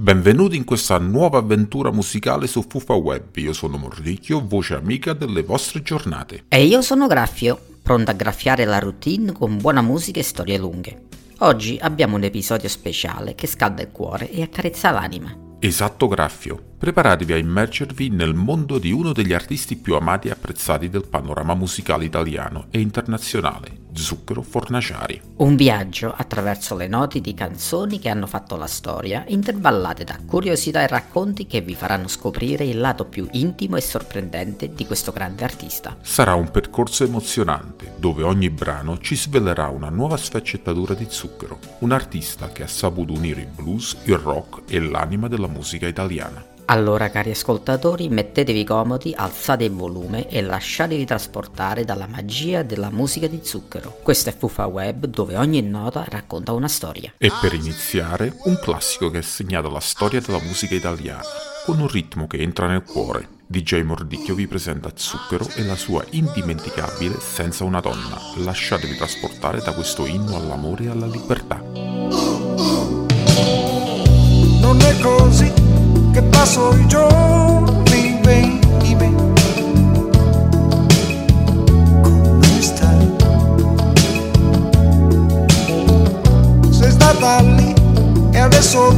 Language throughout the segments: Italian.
Benvenuti in questa nuova avventura musicale su Fufa Web. Io sono Mordicchio, voce amica delle vostre giornate. E io sono Graffio, pronto a graffiare la routine con buona musica e storie lunghe. Oggi abbiamo un episodio speciale che scalda il cuore e accarezza l'anima. Esatto Graffio, preparatevi a immergervi nel mondo di uno degli artisti più amati e apprezzati del panorama musicale italiano e internazionale, Zucchero Fornaciari. Un viaggio attraverso le noti di canzoni che hanno fatto la storia, intervallate da curiosità e racconti che vi faranno scoprire il lato più intimo e sorprendente di questo grande artista. Sarà un percorso emozionante, dove ogni brano ci svelerà una nuova sfaccettatura di Zucchero, un artista che ha saputo unire il blues, il rock e l'anima della musica italiana. Allora cari ascoltatori mettetevi comodi, alzate il volume e lasciatevi trasportare dalla magia della musica di zucchero. Questo è Fufa Web dove ogni nota racconta una storia. E per iniziare, un classico che ha segnato la storia della musica italiana, con un ritmo che entra nel cuore. DJ Mordicchio vi presenta Zucchero e la sua indimenticabile Senza una donna. Lasciatevi trasportare da questo inno all'amore e alla libertà. non è così che passo i giorni, baby. Come stai? Sei stata lì e adesso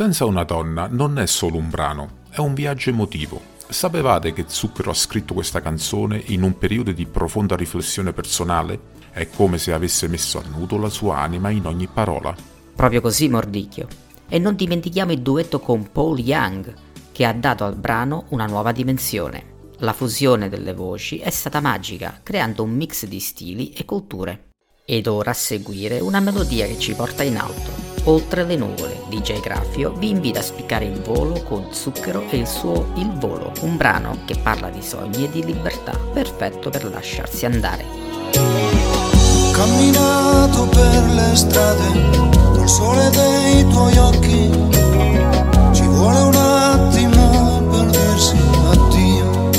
Senza una donna non è solo un brano, è un viaggio emotivo. Sapevate che Zucchero ha scritto questa canzone in un periodo di profonda riflessione personale? È come se avesse messo a nudo la sua anima in ogni parola. Proprio così, Mordicchio. E non dimentichiamo il duetto con Paul Young, che ha dato al brano una nuova dimensione. La fusione delle voci è stata magica, creando un mix di stili e culture. Ed ora a seguire una melodia che ci porta in alto. Oltre le nuvole, DJ Graffio vi invita a spiccare il volo con Zucchero e il suo Il Volo, un brano che parla di sogni e di libertà, perfetto per lasciarsi andare. Camminato per le strade col sole dei tuoi occhi. Ci vuole un attimo per dirsi addio.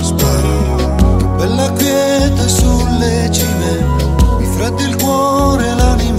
Spara, che bella quiete sulle cime, mi freddi il cuore e l'anima.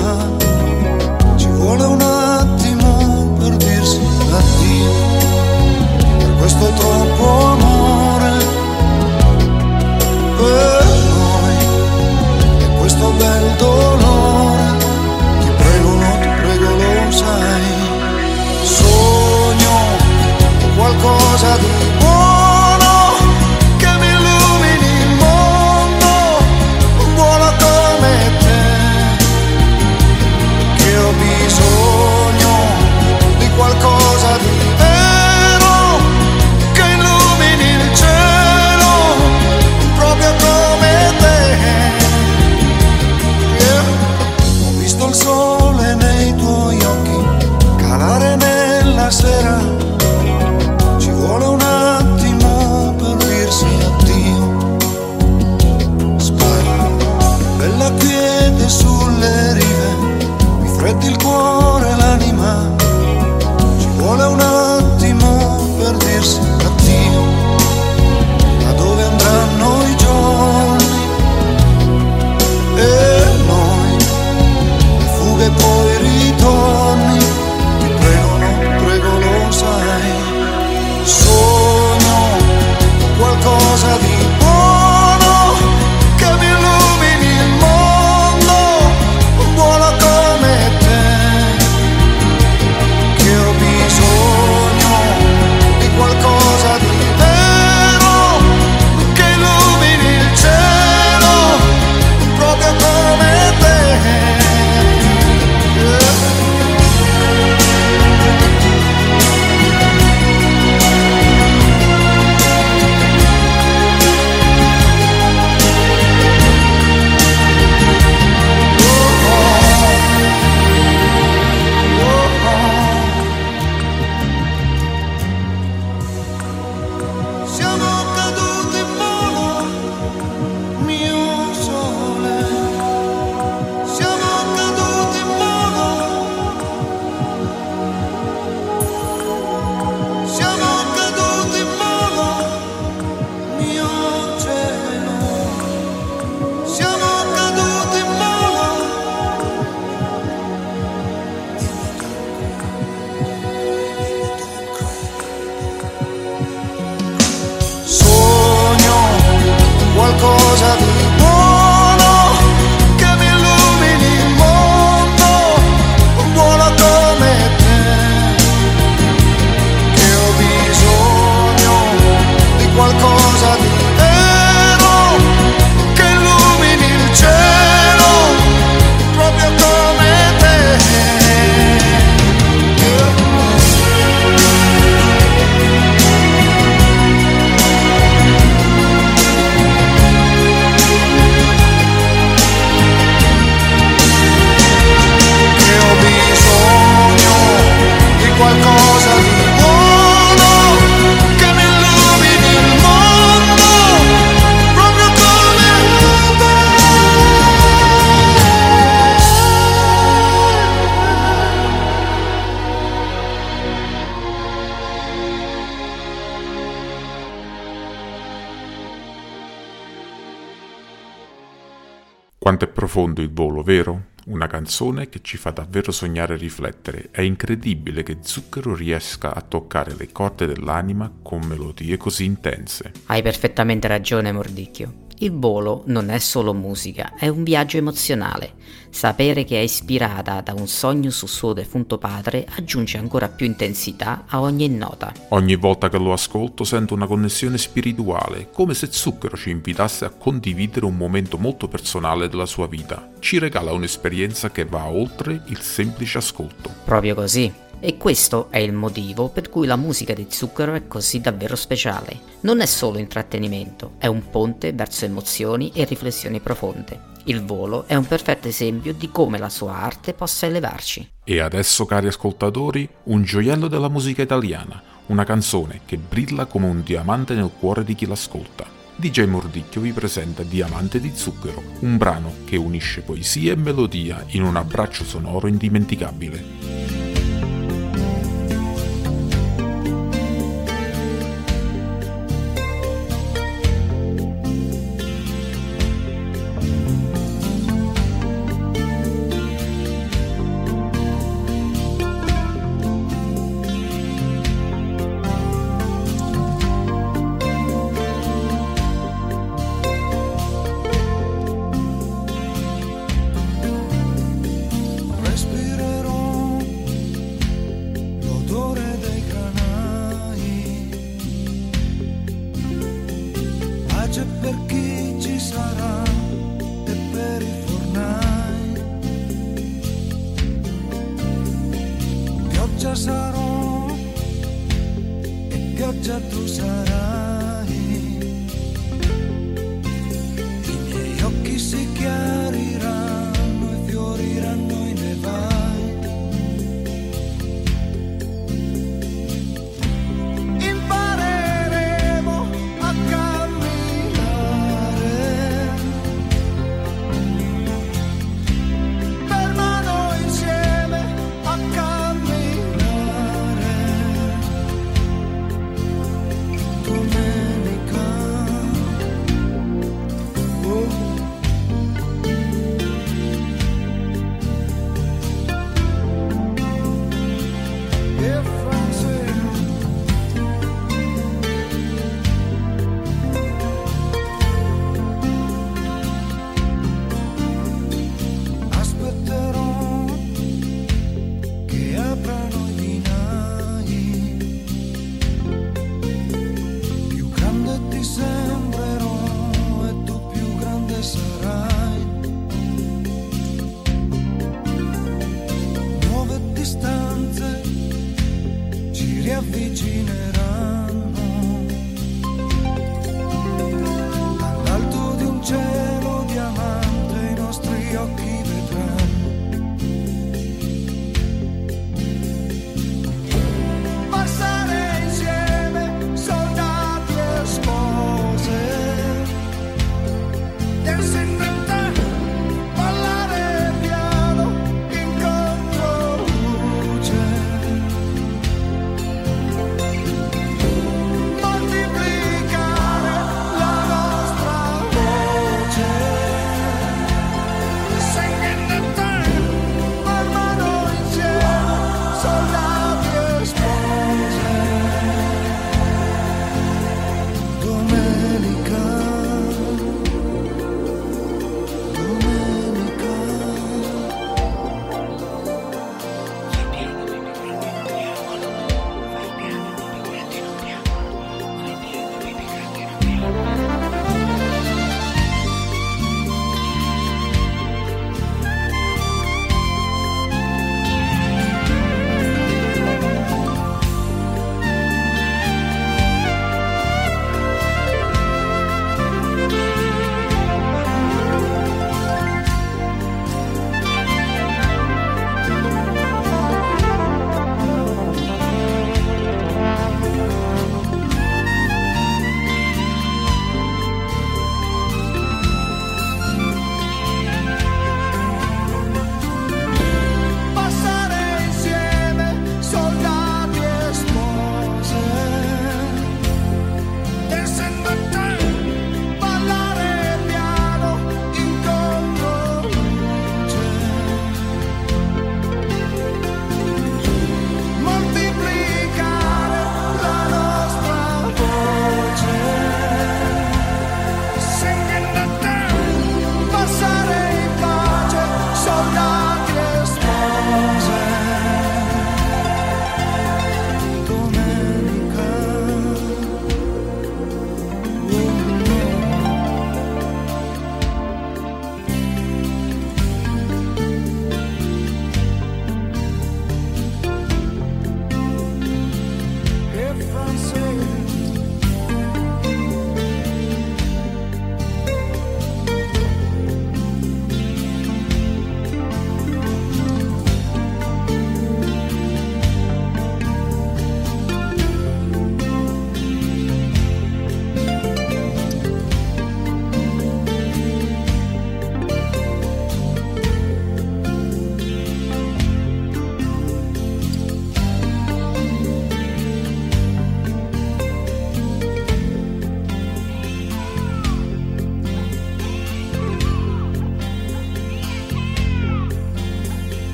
Profondo il volo, vero? Una canzone che ci fa davvero sognare e riflettere. È incredibile che Zucchero riesca a toccare le corde dell'anima con melodie così intense. Hai perfettamente ragione, Mordicchio. Il volo non è solo musica, è un viaggio emozionale. Sapere che è ispirata da un sogno su suo defunto padre aggiunge ancora più intensità a ogni nota. Ogni volta che lo ascolto sento una connessione spirituale, come se Zucchero ci invitasse a condividere un momento molto personale della sua vita. Ci regala un'esperienza che va oltre il semplice ascolto. Proprio così. E questo è il motivo per cui la musica di Zucchero è così davvero speciale. Non è solo intrattenimento, è un ponte verso emozioni e riflessioni profonde. Il volo è un perfetto esempio di come la sua arte possa elevarci. E adesso, cari ascoltatori, un gioiello della musica italiana, una canzone che brilla come un diamante nel cuore di chi l'ascolta. DJ Mordicchio vi presenta Diamante di zucchero, un brano che unisce poesia e melodia in un abbraccio sonoro indimenticabile.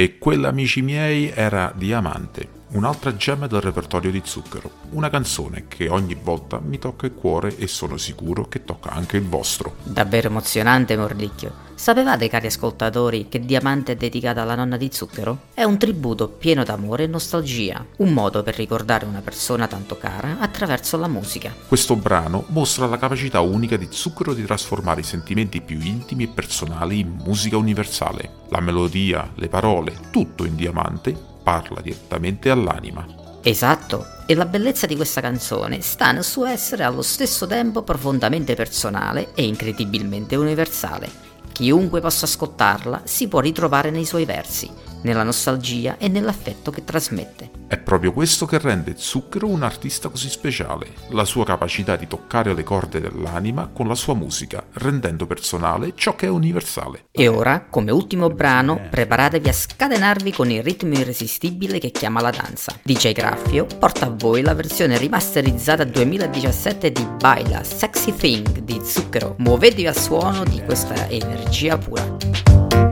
E quella, amici miei, era Diamante, un'altra gemma del repertorio di Zucchero, una canzone che ogni volta mi tocca il cuore e sono sicuro che tocca anche il vostro. Davvero emozionante, Mordicchio. Sapevate, cari ascoltatori, che Diamante è dedicata alla nonna di Zucchero? È un tributo pieno d'amore e nostalgia, un modo per ricordare una persona tanto cara attraverso la musica. Questo brano mostra la capacità unica di Zucchero di trasformare i sentimenti più intimi e personali in musica universale. La melodia, le parole, tutto in Diamante parla direttamente all'anima. Esatto, e la bellezza di questa canzone sta nel suo essere allo stesso tempo profondamente personale e incredibilmente universale. Chiunque possa ascoltarla si può ritrovare nei suoi versi, nella nostalgia e nell'affetto che trasmette. È proprio questo che rende Zucchero un artista così speciale, la sua capacità di toccare le corde dell'anima con la sua musica, rendendo personale ciò che è universale. E ora, come ultimo brano, preparatevi a scatenarvi con il ritmo irresistibile che chiama la danza. DJ Graffio porta a voi la versione rimasterizzata 2017 di Baila Sexy Thing di Zucchero. Muovetevi al suono di questa energia pura.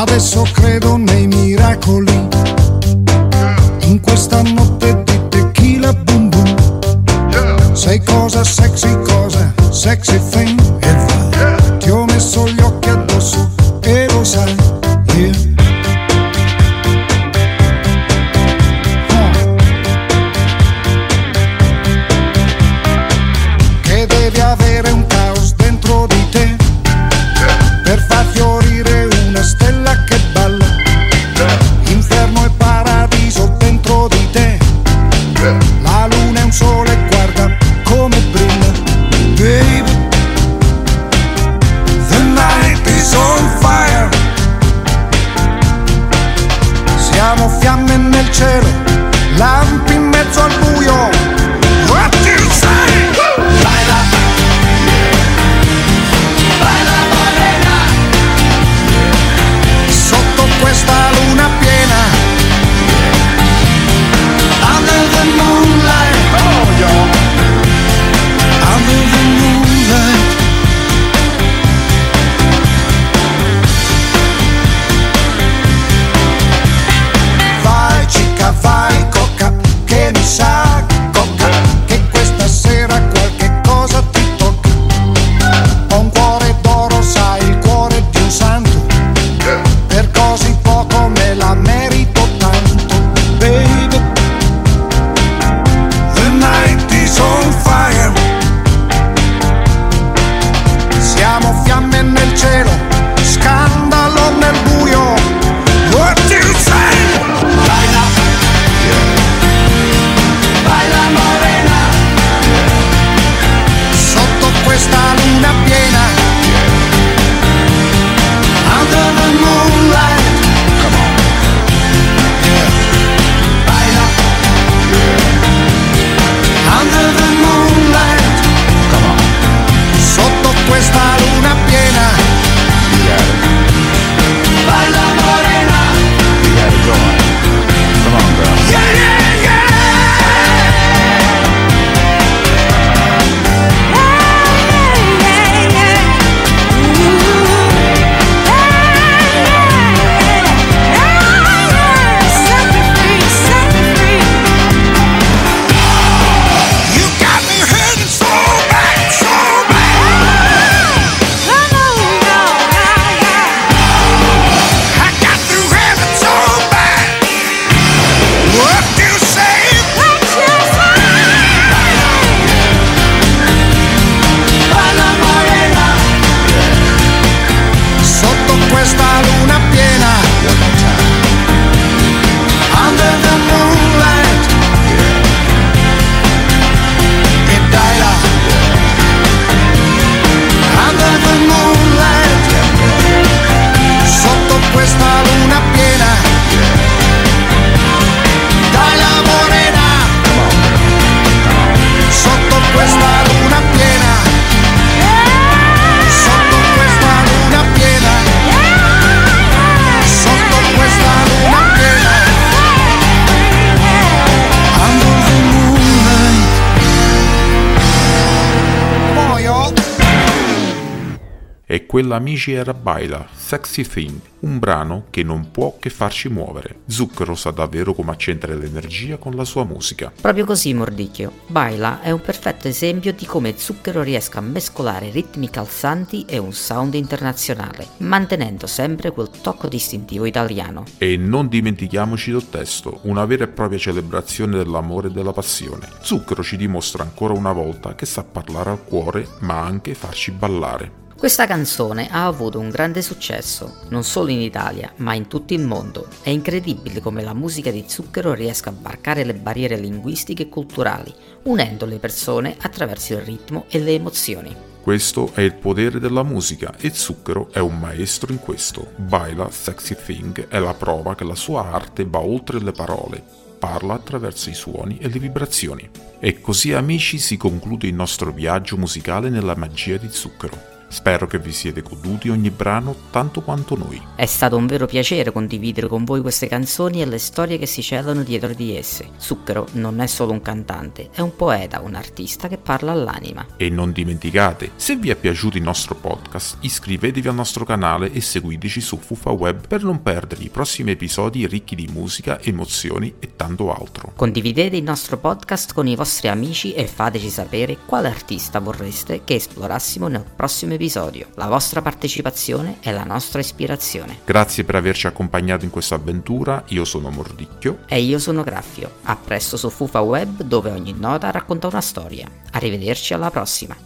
Adesso credo nei miracoli. In questa notte di tequila boom boom. Sei cosa sexy, cosa sexy thing. Siamo fiamme nel cielo, lampi in mezzo al buio. Quella amici era Baila, Sexy Thing, un brano che non può che farci muovere. Zucchero sa davvero come accendere l'energia con la sua musica. Proprio così, Mordicchio. Baila è un perfetto esempio di come Zucchero riesca a mescolare ritmi calzanti e un sound internazionale, mantenendo sempre quel tocco distintivo italiano. E non dimentichiamoci del testo, una vera e propria celebrazione dell'amore e della passione. Zucchero ci dimostra ancora una volta che sa parlare al cuore, ma anche farci ballare. Questa canzone ha avuto un grande successo, non solo in Italia, ma in tutto il mondo. È incredibile come la musica di Zucchero riesca a varcare le barriere linguistiche e culturali, unendo le persone attraverso il ritmo e le emozioni. Questo è il potere della musica e Zucchero è un maestro in questo. Baila Sexy Thing è la prova che la sua arte va oltre le parole, parla attraverso i suoni e le vibrazioni. E così amici si conclude il nostro viaggio musicale nella magia di Zucchero. Spero che vi siete goduti ogni brano tanto quanto noi. È stato un vero piacere condividere con voi queste canzoni e le storie che si celano dietro di esse. Zucchero non è solo un cantante, è un poeta, un artista che parla all'anima. E non dimenticate, se vi è piaciuto il nostro podcast, iscrivetevi al nostro canale e seguiteci su Fufa Web per non perdere i prossimi episodi ricchi di musica, emozioni e tanto altro. Condividete il nostro podcast con i vostri amici e fateci sapere quale artista vorreste che esplorassimo nel prossimo episodio episodio. La vostra partecipazione è la nostra ispirazione. Grazie per averci accompagnato in questa avventura, io sono Mordicchio. E io sono Graffio. A presto su Fufa Web dove ogni nota racconta una storia. Arrivederci alla prossima.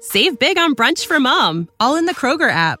Save big on brunch for mom, all in the Kroger app.